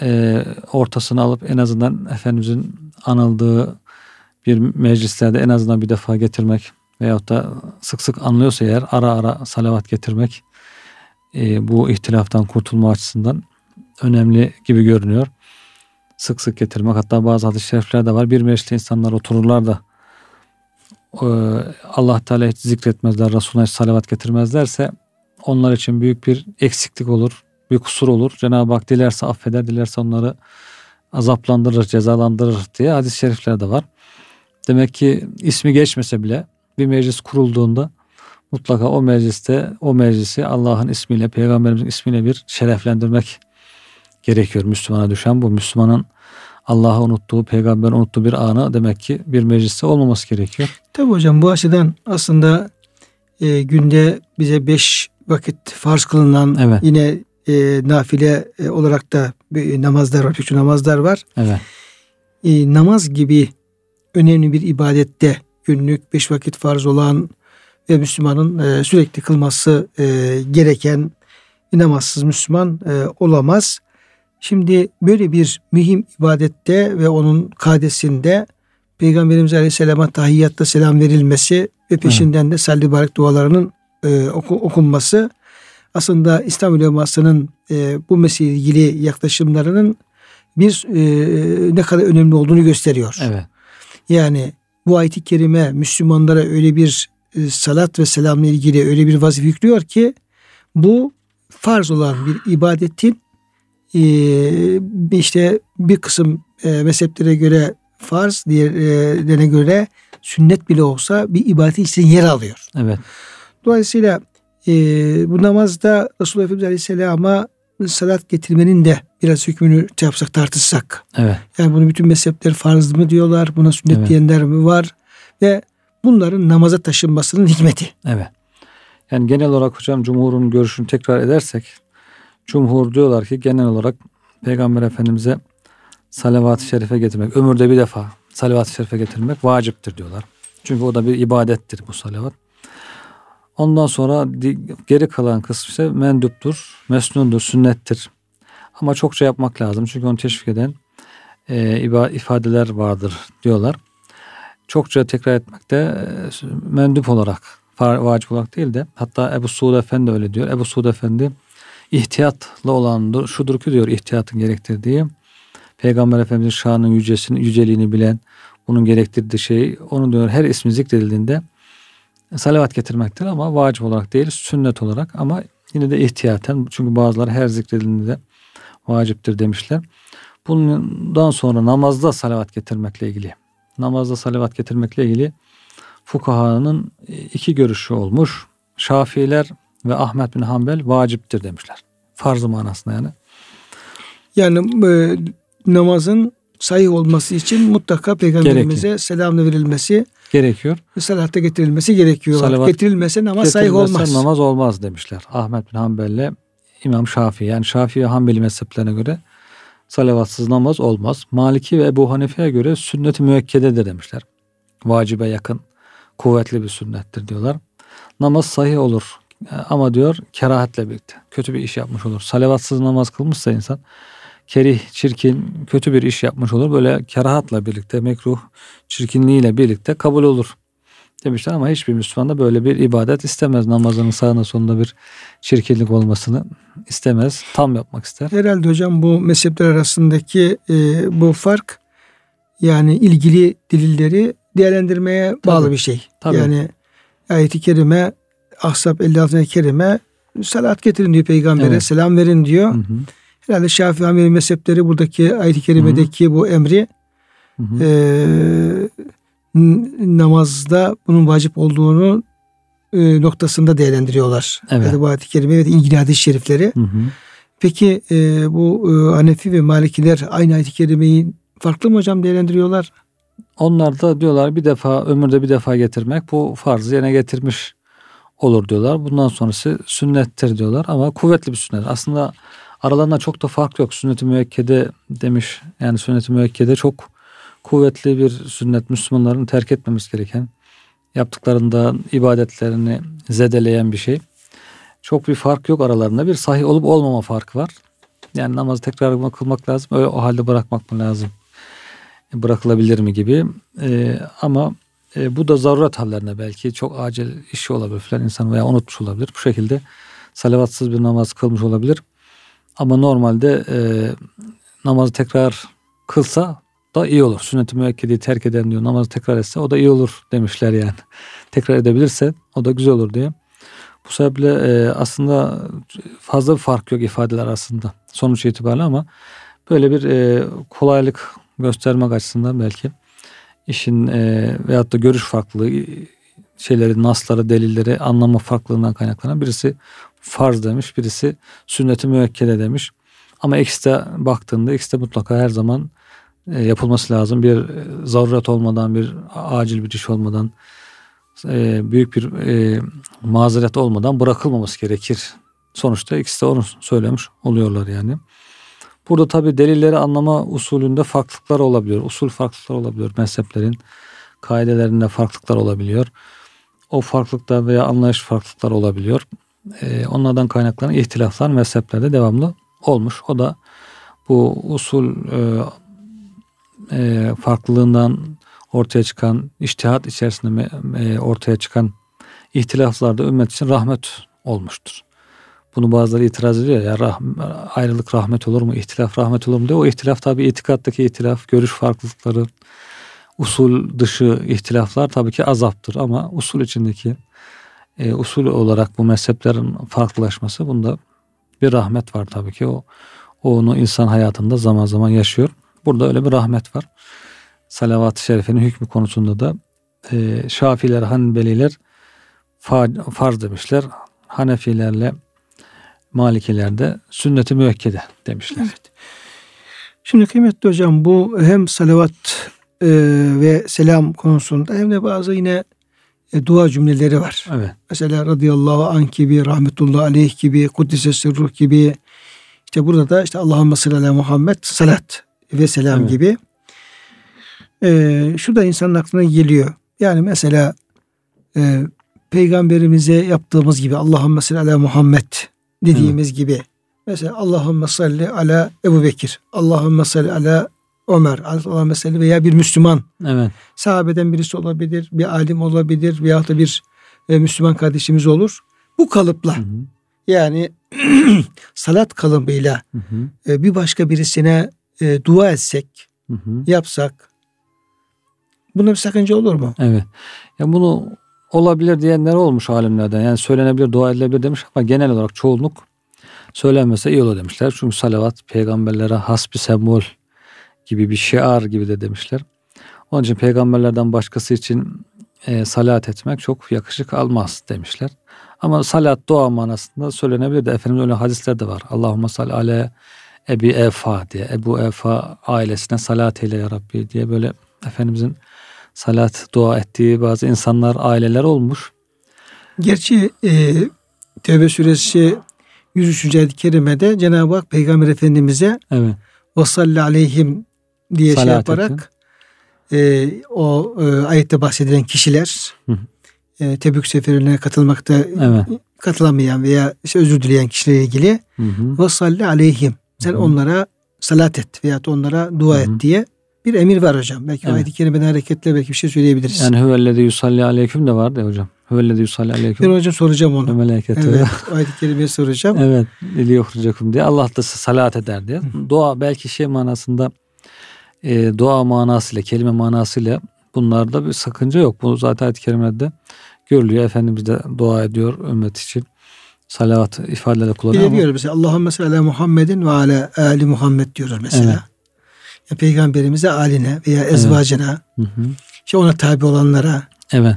e, ortasını alıp en azından Efendimizin anıldığı bir meclislerde en azından bir defa getirmek veyahut da sık sık anlıyorsa eğer ara ara salavat getirmek e, bu ihtilaftan kurtulma açısından önemli gibi görünüyor. Sık sık getirmek hatta bazı hadis-i şerifler de var. Bir mecliste insanlar otururlar da e, Allah Teala hiç zikretmezler, Resulüne hiç salavat getirmezlerse onlar için büyük bir eksiklik olur, bir kusur olur. Cenab-ı Hak dilerse affeder, dilerse onları azaplandırır, cezalandırır diye hadis-i şerifler de var. Demek ki ismi geçmese bile bir meclis kurulduğunda mutlaka o mecliste o meclisi Allah'ın ismiyle, peygamberimizin ismiyle bir şereflendirmek gerekiyor. Müslümana düşen bu. Müslümanın Allah'ı unuttuğu, peygamberi unuttuğu bir anı demek ki bir mecliste olmaması gerekiyor. Tabi hocam bu açıdan aslında e, günde bize beş vakit farz kılınan evet. yine e, nafile e, olarak da e, namazlar var, üçü namazlar var. Evet. E, namaz gibi önemli bir ibadette günlük beş vakit farz olan ve Müslümanın e, sürekli kılması e, gereken namazsız Müslüman e, olamaz. Şimdi böyle bir mühim ibadette ve onun kadesinde Peygamberimiz Aleyhisselam'a tahiyyatta selam verilmesi ve peşinden evet. de salli barik dualarının e, oku, okunması aslında İslam ulemasının e, bu mesele ilgili yaklaşımlarının bir e, ne kadar önemli olduğunu gösteriyor. Evet. Yani bu ayet-i kerime Müslümanlara öyle bir salat ve selamla ilgili öyle bir vazife yüklüyor ki bu farz olan bir ibadetin e, işte bir kısım e, mezheplere göre farz, diğerlerine göre sünnet bile olsa bir ibadet için yer alıyor. Evet. Dolayısıyla e, bu namazda Resulullah Efendimiz Aleyhisselam'a salat getirmenin de biraz hükmünü şey yapsak tartışsak. Evet. Yani bunu bütün mezhepler farz mı diyorlar, buna sünnet evet. diyenler mi var ve bunların namaza taşınmasının hikmeti. Evet. Yani genel olarak hocam cumhurun görüşünü tekrar edersek cumhur diyorlar ki genel olarak Peygamber Efendimiz'e salavat-ı şerife getirmek, ömürde bir defa salavat-ı şerife getirmek vaciptir diyorlar. Çünkü o da bir ibadettir bu salavat. Ondan sonra geri kalan kısmı ise menduptur, mesnundur, sünnettir. Ama çokça yapmak lazım. Çünkü onu teşvik eden e, ifadeler vardır diyorlar. Çokça tekrar etmek de e, mendup olarak, vacip olarak değil de hatta Ebu Suud Efendi öyle diyor. Ebu Suud Efendi ihtiyatlı olandır. Şudur ki diyor ihtiyatın gerektirdiği. Peygamber Efendimizin şanının yücesini, yüceliğini bilen, bunun gerektirdiği şey, onu diyor her ismi zikredildiğinde salavat getirmektir ama vacip olarak değil, sünnet olarak ama yine de ihtiyaten çünkü bazıları her zikredildiğinde vaciptir demişler. Bundan sonra namazda salavat getirmekle ilgili, namazda salavat getirmekle ilgili fukahanın iki görüşü olmuş. Şafiiler ve Ahmet bin Hanbel vaciptir demişler. Farz manasında yani. Yani e, namazın sahih olması için mutlaka peygamberimize Gerekli. selamla verilmesi gerekiyor. Salatta getirilmesi gerekiyor. Salavat getirilmese namaz sahih olmaz. namaz olmaz demişler. Ahmet bin Hanbel'le İmam Şafii yani Şafii ve Hanbeli mezheplerine göre salavatsız namaz olmaz. Maliki ve Ebu Hanife'ye göre sünnet-i müekkededir demişler. Vacibe yakın, kuvvetli bir sünnettir diyorlar. Namaz sahih olur ama diyor kerahatle birlikte. Kötü bir iş yapmış olur. Salavatsız namaz kılmışsa insan kerih, çirkin, kötü bir iş yapmış olur. Böyle kerahatla birlikte, mekruh, çirkinliğiyle birlikte kabul olur demişler ama hiçbir Müslüman da böyle bir ibadet istemez. Namazının sağına sonunda bir çirkinlik olmasını istemez. Tam yapmak ister. Herhalde hocam bu mezhepler arasındaki e, bu fark yani ilgili delilleri değerlendirmeye bağlı Tabii. bir şey. Tabii. Yani ayeti kerime Ahzab 56. kerime salat getirin diyor peygambere evet. selam verin diyor. Hı hı. Herhalde Şafii Hanbeli mezhepleri buradaki ayet-i kerimedeki hı hı. bu emri hı hı. E, namazda bunun vacip olduğunu e, noktasında değerlendiriyorlar. Evet. Ayet-i kerime ve ilgili hadis-i şerifleri. Hı hı. Peki e, bu e, Hanefi ve Malikiler aynı ayet-i kerimeyi farklı mı hocam değerlendiriyorlar? Onlar da diyorlar bir defa ömürde bir defa getirmek bu farzı yerine getirmiş olur diyorlar. Bundan sonrası sünnettir diyorlar ama kuvvetli bir sünnet. Aslında aralarında çok da fark yok. Sünnet-i müekkede demiş. Yani sünnet-i müekkede çok kuvvetli bir sünnet. Müslümanların terk etmemiz gereken yaptıklarında ibadetlerini zedeleyen bir şey. Çok bir fark yok aralarında. Bir sahih olup olmama farkı var. Yani namazı tekrar kılmak lazım. Öyle o halde bırakmak mı lazım? Bırakılabilir mi gibi. Ee, ama e, bu da zaruret hallerine belki çok acil işi olabilir falan insan veya unutmuş olabilir. Bu şekilde salavatsız bir namaz kılmış olabilir. Ama normalde e, namazı tekrar kılsa da iyi olur. Sünnet-i müekkediyi terk eden diyor namazı tekrar etse o da iyi olur demişler yani. tekrar edebilirse o da güzel olur diye. Bu sebeple e, aslında fazla bir fark yok ifadeler arasında sonuç itibariyle ama böyle bir e, kolaylık göstermek açısından belki işin e, veyahut da görüş farklılığı şeyleri, nasları, delilleri anlama farklılığından kaynaklanan birisi farz demiş, birisi sünnet-i müekkede demiş. Ama ikisi de baktığında ikisi de mutlaka her zaman e, yapılması lazım. Bir e, zaruret olmadan, bir acil bir iş olmadan, e, büyük bir e, mazeret olmadan bırakılmaması gerekir. Sonuçta ikisi de onu söylemiş oluyorlar yani. Burada tabi delilleri anlama usulünde farklılıklar olabiliyor. Usul farklılıklar olabiliyor. Mezheplerin kaidelerinde farklılıklar olabiliyor. O farklılıklar veya anlayış farklılıklar olabiliyor. Onlardan kaynaklanan ihtilaflar mezheplerde devamlı olmuş. O da bu usul e, farklılığından ortaya çıkan, iştihat içerisinde e, ortaya çıkan ihtilaflarda ümmet için rahmet olmuştur. Bunu bazıları itiraz ediyor ya rah, ayrılık rahmet olur mu, ihtilaf rahmet olur mu diye. O ihtilaf tabi itikattaki ihtilaf, görüş farklılıkları, usul dışı ihtilaflar tabii ki azaptır ama usul içindeki e, usul olarak bu mezheplerin farklılaşması bunda bir rahmet var tabii ki. O, onu insan hayatında zaman zaman yaşıyor. Burada öyle bir rahmet var. Salavat-ı Şerife'nin hükmü konusunda da e, Şafiler, Hanbeliler farz demişler. Hanefilerle Malikilerde sünnet-i müekkede demişler. Evet. Şimdi kıymetli hocam bu hem salavat e, ve selam konusunda hem de bazı yine e, dua cümleleri var. Evet. Mesela radıyallahu anh gibi, rahmetullah aleyh gibi, kuddise sırruh gibi. İşte burada da işte Allahümme salli Muhammed salat ve selam evet. gibi. E, şu da insanın aklına geliyor. Yani mesela e, peygamberimize yaptığımız gibi Allahümme salli Muhammed dediğimiz Hı. gibi. Mesela Allahümme salli ala Ebu Bekir. Allahümme salli ala Ömer. Allahümme salli veya bir Müslüman. Evet. Sahabeden birisi olabilir. Bir alim olabilir. Veya da bir e, Müslüman kardeşimiz olur. Bu kalıpla hı hı. yani salat kalıbıyla hı hı. E, bir başka birisine e, dua etsek, hı hı. yapsak bunda bir sakınca olur mu? Evet. Ya bunu olabilir diyenler olmuş alimlerden. Yani söylenebilir, dua edilebilir demiş ama genel olarak çoğunluk söylenmese iyi olur demişler. Çünkü salavat peygamberlere has bir sembol gibi bir şiar gibi de demişler. Onun için peygamberlerden başkası için e, salat etmek çok yakışık almaz demişler. Ama salat dua manasında söylenebilir de Efendimiz öyle hadisler de var. Allahümme salli ale Ebi Efa diye. Ebu Efa ailesine salat eyle ya Rabbi diye böyle Efendimizin salat dua ettiği bazı insanlar, aileler olmuş. Gerçi e, Tevbe suresi 103. ayet-i kerimede Cenab-ı Hak Peygamber Efendimiz'e evet. ve salli aleyhim diye şey salat şey yaparak e, o e, ayette bahsedilen kişiler e, Tebük seferine katılmakta evet. katılamayan veya işte özür dileyen kişilerle ilgili ve salli aleyhim sen hı. onlara salat et veya onlara dua hı hı. et diye bir emir var hocam. Belki evet. ayet-i kerimeden hareketle belki bir şey söyleyebiliriz. Yani hüvellezi yusalli aleyküm de var de hocam. Hüvellezi yusalli aleyküm. Ben hocam soracağım onu. Meleket. Evet. ayet-i kerimeye soracağım. evet. İli yokurucakum diye. Allah da salat eder diye. Dua belki şey manasında e, dua manasıyla, kelime manasıyla bunlarda bir sakınca yok. Bu zaten ayet-i kerimede görülüyor. Efendimiz de dua ediyor ümmet için. Salavat ifadelerle kullanıyor. Biliyoruz mesela Allahümme salli Muhammedin ve ala ali Muhammed diyoruz mesela. Evet peygamberimize aline veya ezvacına evet. hı hı. işte ona tabi olanlara evet.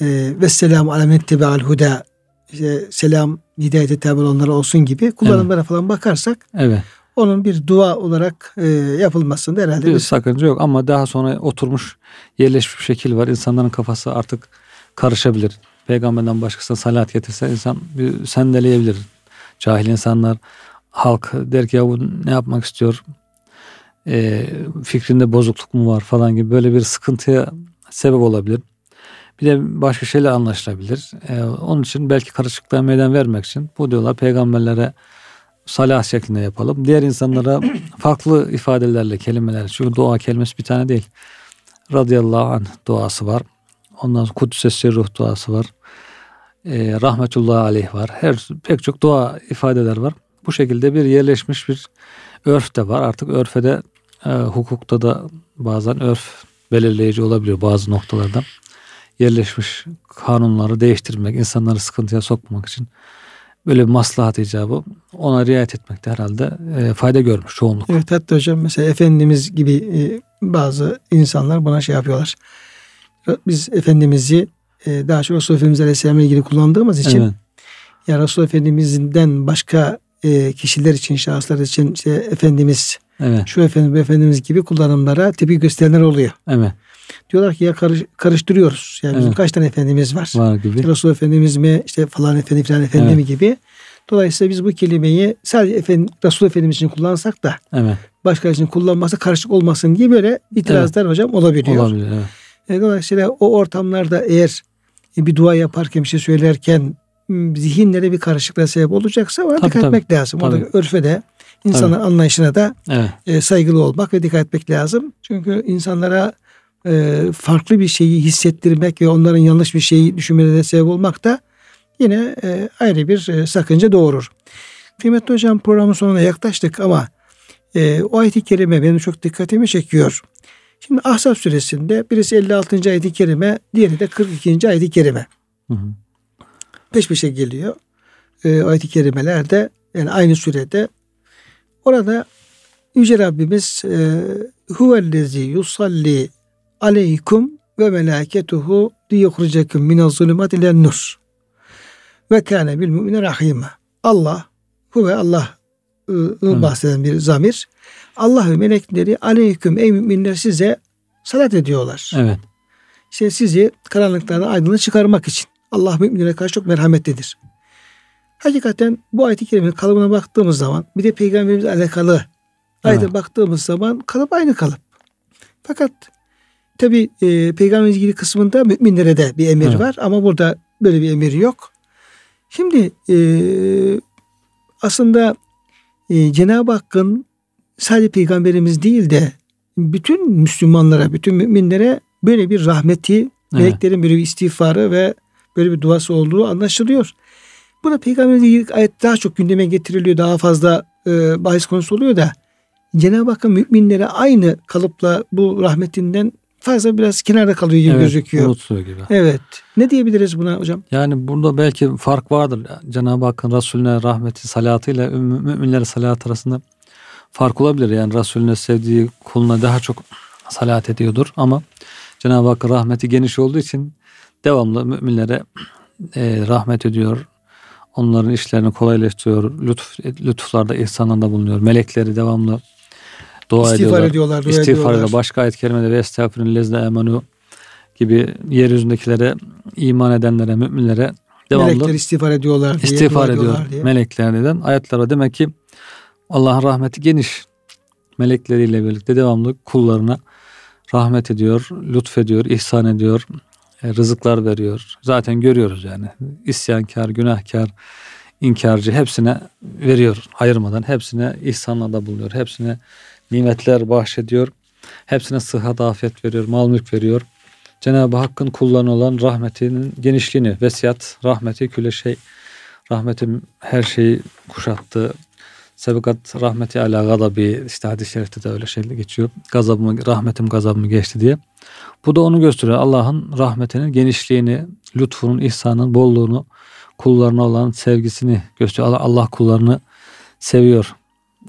e, ve selamu alemen tebe'al huda işte selam hidayete tabi olanlara olsun gibi kullanımlara evet. falan bakarsak evet. onun bir dua olarak e, yapılmasında herhalde bir, bir sakınca yok ama daha sonra oturmuş yerleşmiş bir şekil var. İnsanların kafası artık karışabilir. Peygamberden başkasına salat getirse insan bir sendeleyebilir. Cahil insanlar halk der ki ya bu ne yapmak istiyor? E, fikrinde bozukluk mu var falan gibi böyle bir sıkıntıya sebep olabilir. Bir de başka şeyler anlaşılabilir. E, onun için belki karışıklığa meydan vermek için bu diyorlar peygamberlere salah şeklinde yapalım. Diğer insanlara farklı ifadelerle, kelimeler. Çünkü dua kelimesi bir tane değil. Radıyallahu anh duası var. Ondan sonra Kudüs'e ruh duası var. E, rahmetullahi aleyh var. Her pek çok dua ifadeler var. Bu şekilde bir yerleşmiş bir örf de var. Artık örfe de e, hukukta da bazen örf belirleyici olabiliyor bazı noktalarda. Yerleşmiş kanunları değiştirmek, insanları sıkıntıya sokmamak için böyle bir maslahat icabı ona riayet etmekte herhalde e, fayda görmüş çoğunluk. Evet hatta hocam mesela Efendimiz gibi e, bazı insanlar buna şey yapıyorlar. Biz Efendimiz'i e, daha çok Resulullah Efendimiz Aleyhisselam'la ilgili kullandığımız için evet. ya Resulullah Efendimiz'den başka e, kişiler için, şahıslar için işte Efendimiz evet. şu efendim bu efendimiz gibi kullanımlara tepki gösterenler oluyor. Evet. Diyorlar ki ya karış, karıştırıyoruz. Yani evet. bizim kaç tane efendimiz var? Var gibi. Resul Efendimiz mi işte falan efendi falan efendi evet. mi gibi. Dolayısıyla biz bu kelimeyi sadece efendim, Resul Efendimiz için kullansak da evet. başka için kullanması karışık olmasın diye böyle itirazlar evet. hocam olabiliyor. Olabilir evet. E, dolayısıyla o ortamlarda eğer bir dua yaparken bir şey söylerken zihinlere bir karışıklığa sebep olacaksa ona tabii, dikkat tabii. etmek lazım. Tabii. Örfe de insanın tabii. anlayışına da evet. e, saygılı olmak ve dikkat etmek lazım. Çünkü insanlara e, farklı bir şeyi hissettirmek ve onların yanlış bir şeyi düşünmelerine sebep olmak da yine e, ayrı bir e, sakınca doğurur. Kıymetli hocam programın sonuna yaklaştık ama e, o ayet-i kerime benim çok dikkatimi çekiyor. Şimdi Ahzab suresinde birisi 56. ayet-i kerime, diğeri de 42. ayet-i kerime. Hı hı. Peş peşe geliyor. E, ayet-i kerimelerde yani aynı sürede orada Yüce Rabbimiz e, huvellezi yusalli aleykum ve melâketuhu liyukhricekum minez zulümat ile nur. Ve kâne bil mümine rahime. Allah, huve Allah bahseden bir zamir. Allah ve melekleri aleyküm ey müminler size salat ediyorlar. Evet. İşte sizi karanlıklardan aydınlığı çıkarmak için. Allah müminlere karşı çok merhametlidir. Hakikaten bu ayet-i kerimenin kalıbına baktığımız zaman bir de peygamberimiz alakalı ayete evet. baktığımız zaman kalıp aynı kalıp. Fakat tabi e, peygamberimiz ilgili kısmında müminlere de bir emir evet. var ama burada böyle bir emir yok. Şimdi e, aslında e, Cenab-ı Hakk'ın sadece peygamberimiz değil de bütün Müslümanlara, bütün müminlere böyle bir rahmeti, meleklerin böyle bir istiğfarı ve böyle bir duası olduğu anlaşılıyor. Bu da peygamberin ilgili ayet daha çok gündeme getiriliyor. Daha fazla e, bahis konusu oluyor da Cenab-ı Hakk'ın müminlere aynı kalıpla bu rahmetinden fazla biraz kenarda kalıyor gibi evet, gözüküyor. Unutuyor gibi. Evet. Ne diyebiliriz buna hocam? Yani burada belki fark vardır. Cenab-ı Hakk'ın Resulüne rahmeti salatıyla müminlere salat arasında fark olabilir. Yani Resulüne sevdiği kuluna daha çok salat ediyordur ama Cenab-ı Hakk'ın rahmeti geniş olduğu için devamlı müminlere e, rahmet ediyor. Onların işlerini kolaylaştırıyor. Lütuf, lütuflarda, ihsanlarda bulunuyor. Melekleri devamlı dua İstiğfar ediyorlar. ediyorlar dua İstiğfar ediyorlar. Başka ayet kerimede ve estağfirüllezine emanu gibi yeryüzündekilere, iman edenlere, müminlere devamlı melekler istiğfar ediyorlar diye. İstiğfar ediyor diye. melekler neden? Ayetler demek ki Allah'ın rahmeti geniş. Melekleriyle birlikte devamlı kullarına rahmet ediyor, lütfediyor, ihsan ediyor, e, rızıklar veriyor. Zaten görüyoruz yani. İsyankar, günahkar, inkarcı hepsine veriyor ayırmadan. Hepsine ihsanlarda bulunuyor. Hepsine nimetler bahşediyor. Hepsine sıhhat, afiyet veriyor, mal mülk veriyor. Cenab-ı Hakk'ın kullarına olan rahmetinin genişliğini, vesiyat, rahmeti küle şey, rahmetim her şeyi kuşattı. Sebekat rahmeti ala gadabi işte hadis-i şerifte de öyle şeyler geçiyor. Gazabımı, rahmetim gazabımı geçti diye. Bu da onu gösteriyor. Allah'ın rahmetinin genişliğini, lütfunun, ihsanın, bolluğunu, kullarına olan sevgisini gösteriyor. Allah, Allah kullarını seviyor.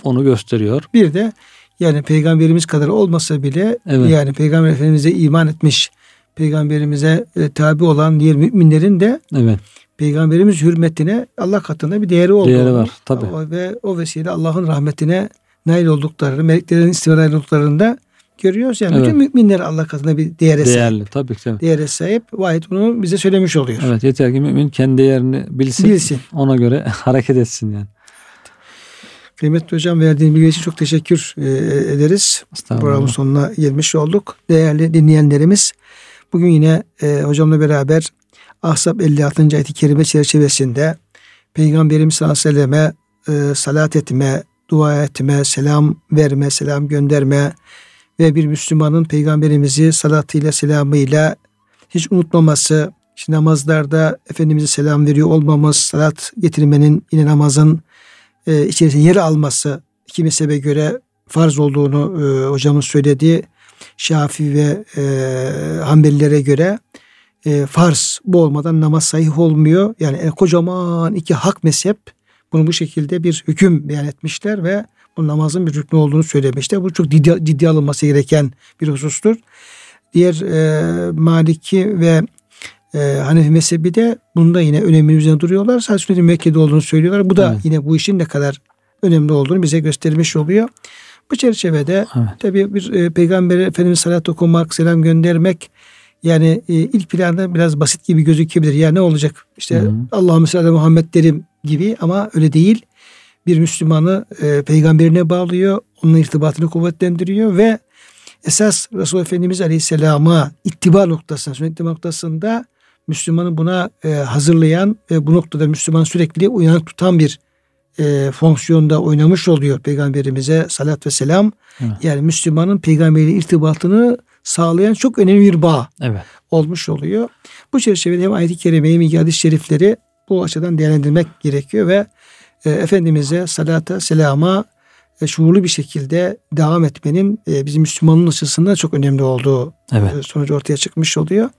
Onu gösteriyor. Bir de yani peygamberimiz kadar olmasa bile evet. yani peygamber efendimize iman etmiş, peygamberimize e, tabi olan diğer müminlerin de evet. Peygamberimiz hürmetine Allah katında bir değeri olduğunu. Değeri var tabi. Ve o vesile Allah'ın rahmetine nail olduklarını, meleklerin istimrar olduklarını görüyoruz. Yani evet. bütün müminler Allah katında bir değere sahip. Değerli tabii ki. Tabii. Değere sahip. Vahit bunu bize söylemiş oluyor. Evet yeter ki mümin kendi değerini bilsin. Bilsin. Ona göre hareket etsin yani. Kıymetli hocam verdiğin bilgi için çok teşekkür e, ederiz. Programın sonuna gelmiş olduk. Değerli dinleyenlerimiz bugün yine e, hocamla beraber Ahzab 56. ayet-i kerime çerçevesinde Peygamberimiz sallallahu aleyhi ve selleme e, salat etme, dua etme, selam verme, selam gönderme ve bir Müslümanın Peygamberimizi salatıyla selamıyla hiç unutmaması, işte namazlarda Efendimiz'e selam veriyor olmamız, salat getirmenin yine namazın e, içerisinde yer alması iki mezhebe göre farz olduğunu e, hocamız söyledi. Şafi ve e, Hanbelilere göre e, farz bu olmadan namaz sahih olmuyor. Yani e, kocaman iki hak mezhep bunu bu şekilde bir hüküm beyan etmişler ve bu namazın bir rüknü olduğunu söylemişler. Bu çok ciddi, ciddi alınması gereken bir husustur. Diğer e, Maliki ve e, Hanefi mezhebi de bunda yine önemli üzerine duruyorlar. Sadece sünnetin Mekke'de olduğunu söylüyorlar. Bu da evet. yine bu işin ne kadar önemli olduğunu bize göstermiş oluyor. Bu çerçevede evet. tabii bir e, Peygamber Efendimiz salat okumak, selam göndermek yani e, ilk planda biraz basit gibi gözükebilir. Ya ne olacak? İşte Allahümme salli Muhammed derim gibi ama öyle değil. Bir Müslümanı e, peygamberine bağlıyor. Onun irtibatını kuvvetlendiriyor ve esas Resulullah Efendimiz Aleyhisselam'a ittiba noktasında, sünnet noktasında Müslümanı buna e, hazırlayan ve bu noktada Müslüman sürekli uyanık tutan bir e, fonksiyonda oynamış oluyor Peygamberimize salat ve selam. Evet. Yani Müslümanın peygamberiyle irtibatını sağlayan çok önemli bir bağ evet. olmuş oluyor. Bu çerçevede hem ayet-i kerimeyi hem hadis şerifleri bu açıdan değerlendirmek gerekiyor ve e, Efendimiz'e salata, selama e, şuurlu bir şekilde devam etmenin e, bizim Müslümanın açısından çok önemli olduğu evet. e, sonucu ortaya çıkmış oluyor.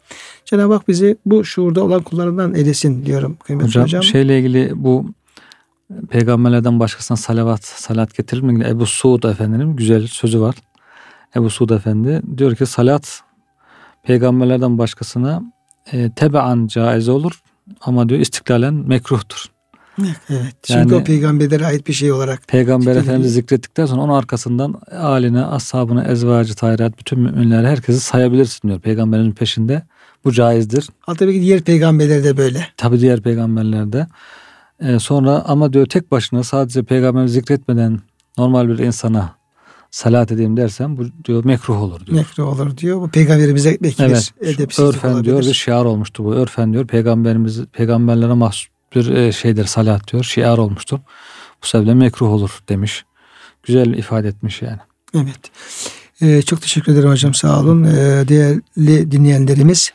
Cenab-ı Hak bizi bu şuurda olan kullarından eylesin diyorum kıymetli hocam. Hocam şeyle ilgili bu peygamberlerden başkasına salavat, salat getirilmiyor. Ebu Suud Efendi'nin güzel sözü var. Ebu Suud Efendi diyor ki salat peygamberlerden başkasına e, tebaan caiz olur ama diyor istiklalen mekruhtur. Evet. Çünkü yani, o peygamberlere ait bir şey olarak. Peygamber Efendimiz zikrettikten sonra onun arkasından aline, ashabını, ezvacı, tayrat, bütün müminleri herkesi sayabilirsin diyor. Peygamberin peşinde bu caizdir. Ha tabii ki diğer peygamberler de böyle. Tabii diğer peygamberlerde. Ee, sonra ama diyor tek başına sadece peygamberi zikretmeden normal bir insana salat edeyim dersen bu diyor mekruh olur diyor. Mekruh olur diyor. Bu peygamberimize bekler. Evet. Örfen olabilir. diyor bir şiar olmuştu bu. Örfen diyor peygamberimiz peygamberlere mahsus bir e, şeydir salat diyor. Şiar olmuştur. Bu sebeple mekruh olur demiş. Güzel ifade etmiş yani. Evet. Ee, çok teşekkür ederim hocam sağ olun. Ee, değerli dinleyenlerimiz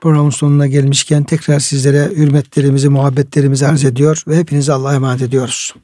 programın sonuna gelmişken tekrar sizlere hürmetlerimizi, muhabbetlerimizi arz ediyor ve hepinize Allah'a emanet ediyoruz.